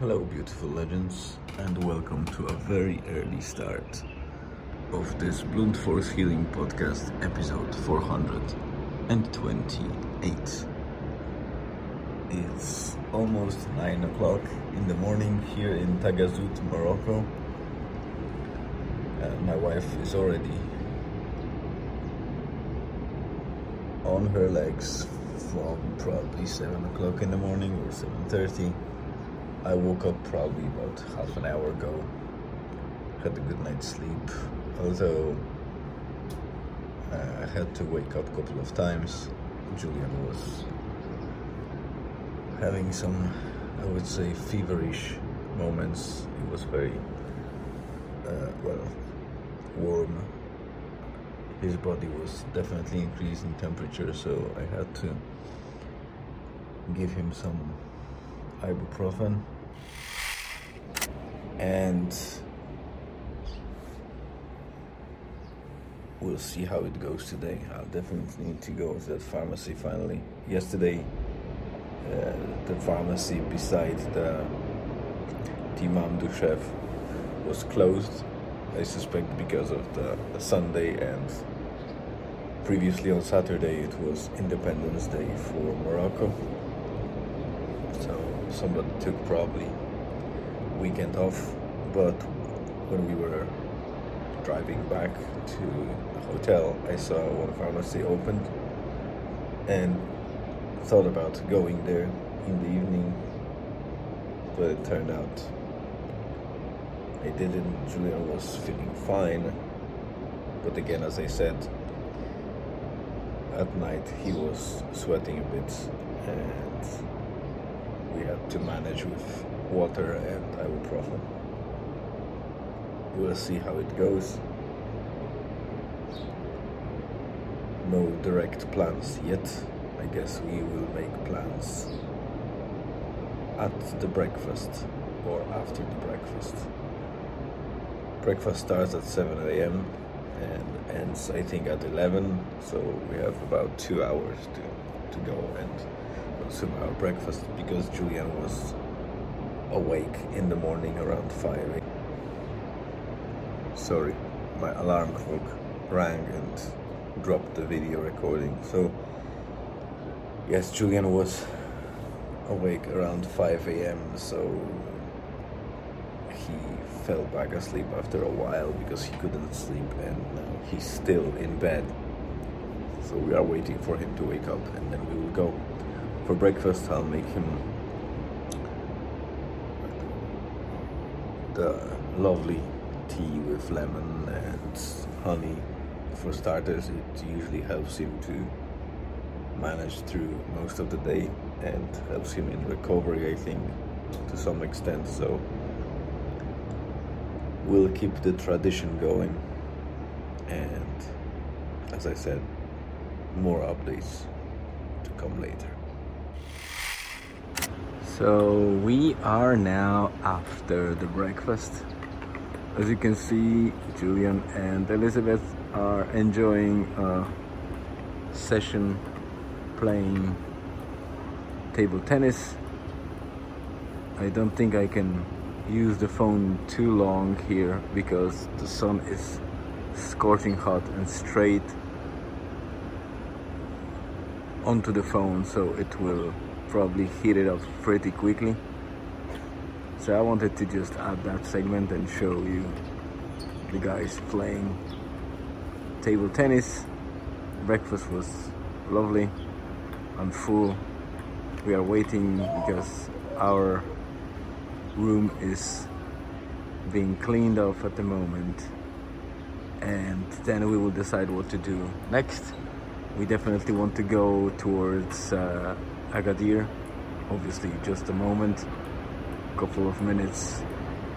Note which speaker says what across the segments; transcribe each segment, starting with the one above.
Speaker 1: Hello, beautiful legends, and welcome to a very early start of this Blunt Force Healing Podcast, episode 428. It's almost 9 o'clock in the morning here in Tagazout, Morocco. Uh, my wife is already on her legs from probably 7 o'clock in the morning or 7.30 I woke up probably about half an hour ago. Had a good night's sleep, although uh, I had to wake up a couple of times. Julian was having some, I would say, feverish moments. It was very, uh, well, warm. His body was definitely increasing temperature, so I had to give him some ibuprofen and we'll see how it goes today. I'll definitely need to go to that pharmacy finally. Yesterday, uh, the pharmacy beside the Timam Dushev was closed. I suspect because of the, the Sunday and previously on Saturday it was Independence Day for Morocco. So somebody took probably weekend off, but when we were driving back to the hotel, I saw one pharmacy opened and thought about going there in the evening, but it turned out I didn't. Julian was feeling fine, but again, as I said, at night he was sweating a bit and we had to manage with water and ibuprofen. We'll see how it goes. No direct plans yet. I guess we will make plans at the breakfast or after the breakfast. Breakfast starts at 7 a.m. and ends, I think, at 11, so we have about two hours to, to go and consume our uh, breakfast because Julian was awake in the morning around 5 Sorry, my alarm clock rang and dropped the video recording. So, yes, Julian was awake around 5 a.m. So he fell back asleep after a while because he couldn't sleep, and now he's still in bed. So we are waiting for him to wake up, and then we will go for breakfast. I'll make him the lovely tea with lemon and honey. For starters, it usually helps him to manage through most of the day and helps him in recovery, I think, to some extent. So we'll keep the tradition going. And as I said, more updates to come later. So we are now after the breakfast. As you can see, Julian and Elizabeth are enjoying a session playing table tennis. I don't think I can use the phone too long here because the sun is scorching hot and straight onto the phone so it will probably heat it up pretty quickly. So I wanted to just add that segment and show you the guys playing table tennis. Breakfast was lovely. I'm full. We are waiting because our room is being cleaned off at the moment and then we will decide what to do next. We definitely want to go towards uh, Agadir. Obviously, just a moment, a couple of minutes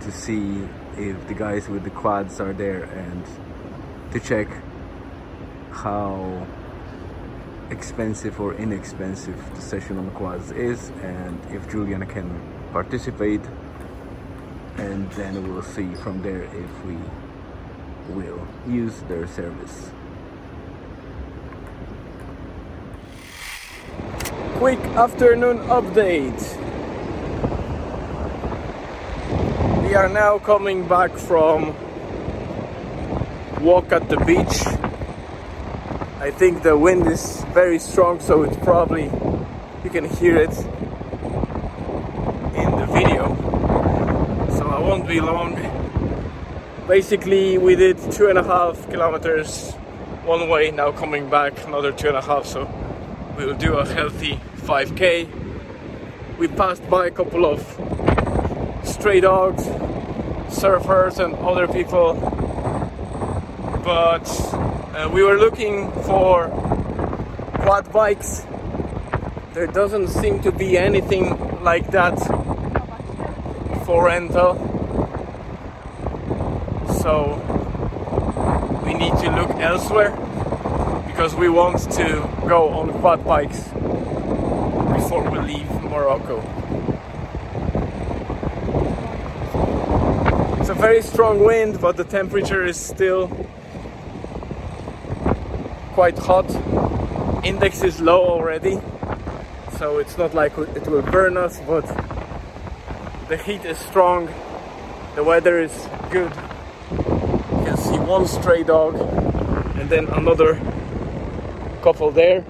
Speaker 1: to see if the guys with the quads are there and to check how expensive or inexpensive the session on the quads is and if Julian can participate and then we'll see from there if we will use their service. Quick afternoon update.
Speaker 2: We are now coming back from walk at the beach. I think the wind is very strong, so it's probably you can hear it in the video. So I won't be long. Basically, we did two and a half kilometers one way, now coming back another two and a half. So we'll do a healthy 5k. We passed by a couple of stray dogs, surfers, and other people but uh, we were looking for quad bikes. There doesn't seem to be anything like that for rental. So we need to look elsewhere because we want to go on quad bikes before we leave Morocco. It's a very strong wind, but the temperature is still quite hot. Index is low already, so it's not like it will burn us, but the heat is strong. The weather is good. You can see one stray dog and then another couple there.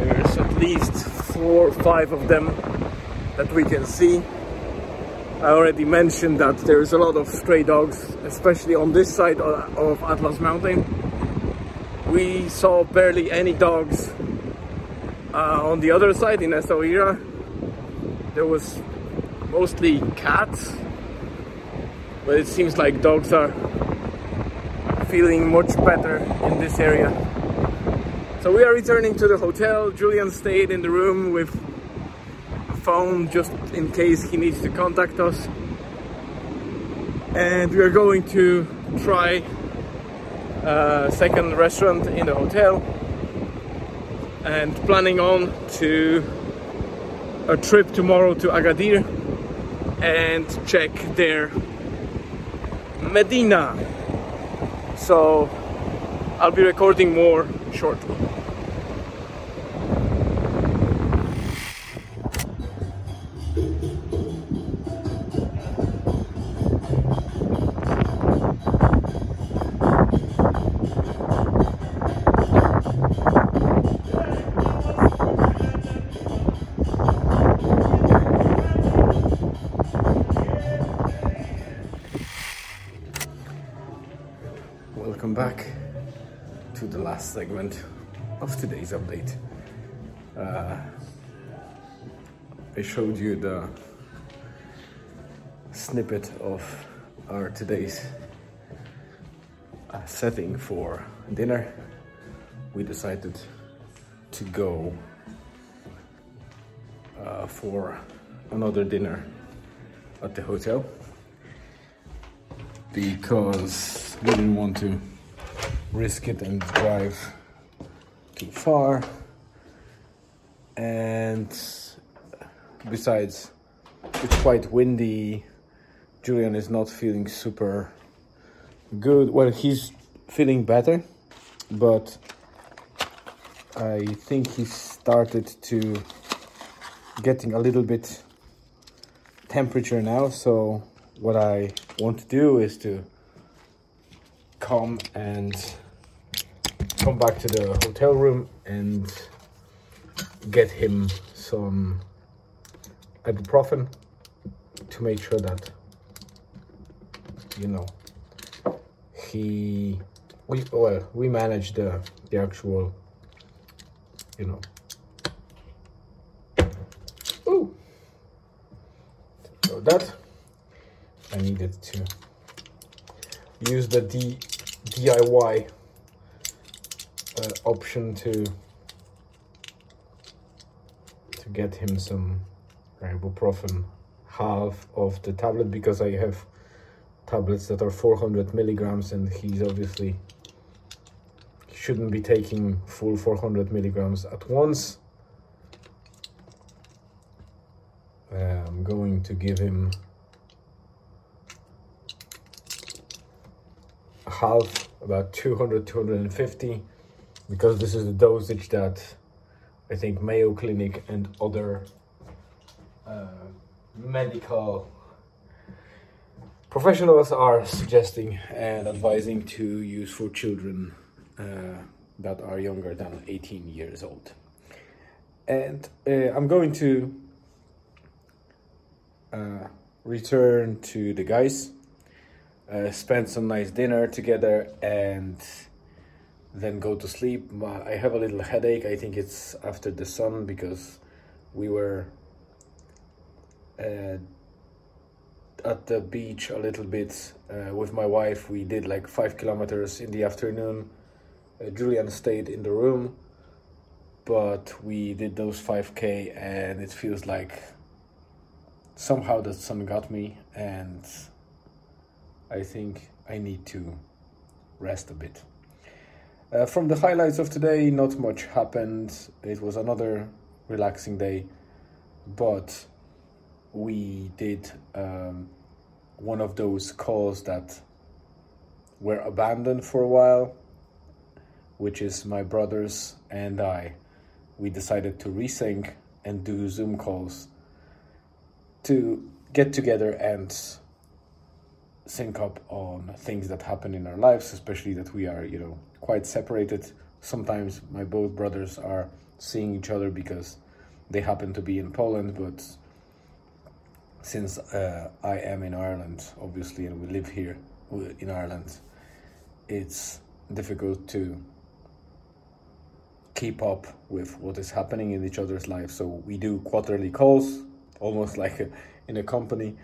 Speaker 2: There's at least four or five of them that we can see. I already mentioned that there's a lot of stray dogs, especially on this side of Atlas Mountain. We saw barely any dogs uh, on the other side in Essaouira. There was mostly cats, but it seems like dogs are feeling much better in this area. So we are returning to the hotel. Julian stayed in the room with phone just in case he needs to contact us. And we are going to try a second restaurant in the hotel and planning on to a trip tomorrow to Agadir and check their Medina. So I'll be recording more shortly. welcome back to the last segment of today's update. Uh, I showed you the snippet of our today's uh, setting for dinner. We decided to go uh, for another dinner at the hotel because we didn't want to risk it and drive too far. And besides, it's quite windy. Julian is not feeling super good. Well, he's feeling better, but I think he started to getting a little bit temperature now. So what I want to do is to come and come back to the hotel room and get him some ibuprofen to make sure that you know he we well we manage the the actual you know Ooh. so that I needed to use the D DIY uh, option to to get him some ibuprofen half of the tablet because I have tablets that are 400 milligrams and he's obviously shouldn't be taking full 400 milligrams at once. I'm going to give him half about 200 250 because this is the dosage that I think Mayo Clinic and other uh, medical professionals are suggesting and advising to use for children uh, that are younger than 18 years old. And uh, I'm going to uh, return to the guys, uh, spend some nice dinner together, and then go to sleep. I have a little headache. I think it's after the sun because we were uh, at the beach a little bit uh, with my wife. We did like five kilometers in the afternoon. Uh, Julian stayed in the room, but we did those 5k and it feels like somehow the sun got me and I think I need to rest a bit. Uh, from the highlights of today, not much happened. It was another relaxing day, but we did um, one of those calls that were abandoned for a while, which is my brothers and I. We decided to resync and do Zoom calls to get together and sync up on things that happen in our lives, especially that we are, you know, quite separated. Sometimes my both brothers are seeing each other because they happen to be in Poland, but since uh, I am in Ireland, obviously, and we live here in Ireland, it's difficult to keep up with what is happening in each other's lives. So we do quarterly calls, almost like a, in a company,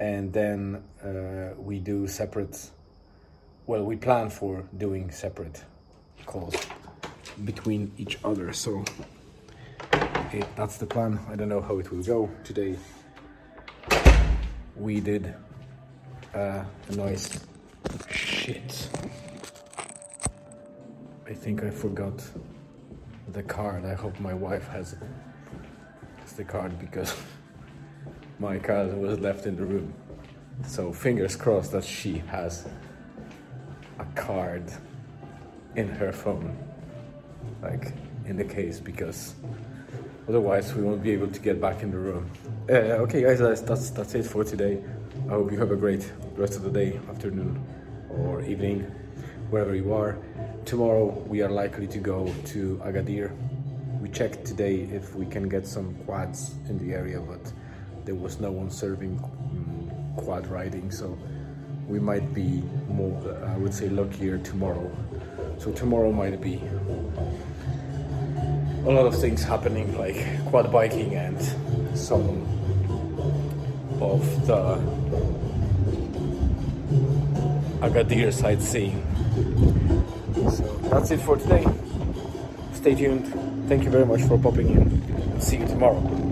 Speaker 2: and then uh, we do separate. Well, we plan for doing separate calls between each other. So that's the plan. I don't know how it will go today we did uh, a nice shit. I think I forgot the card. I hope my wife has the card because my card was left in the room. So fingers crossed that she has card in her phone, like in the case, because otherwise we won't be able to get back in the room. Uh, okay, guys, that's, that's that's it for today. I hope you have a great rest of the day, afternoon, or evening, wherever you are. Tomorrow we are likely to go to Agadir. We checked today if we can get some quads in the area, but there was no one serving um, quad riding, so we might be more, I would say, luckier tomorrow. So tomorrow might be a lot of things happening, like quad biking and some of the Agadir sightseeing. So that's it for today. Stay tuned. Thank you very much for popping in. See you tomorrow.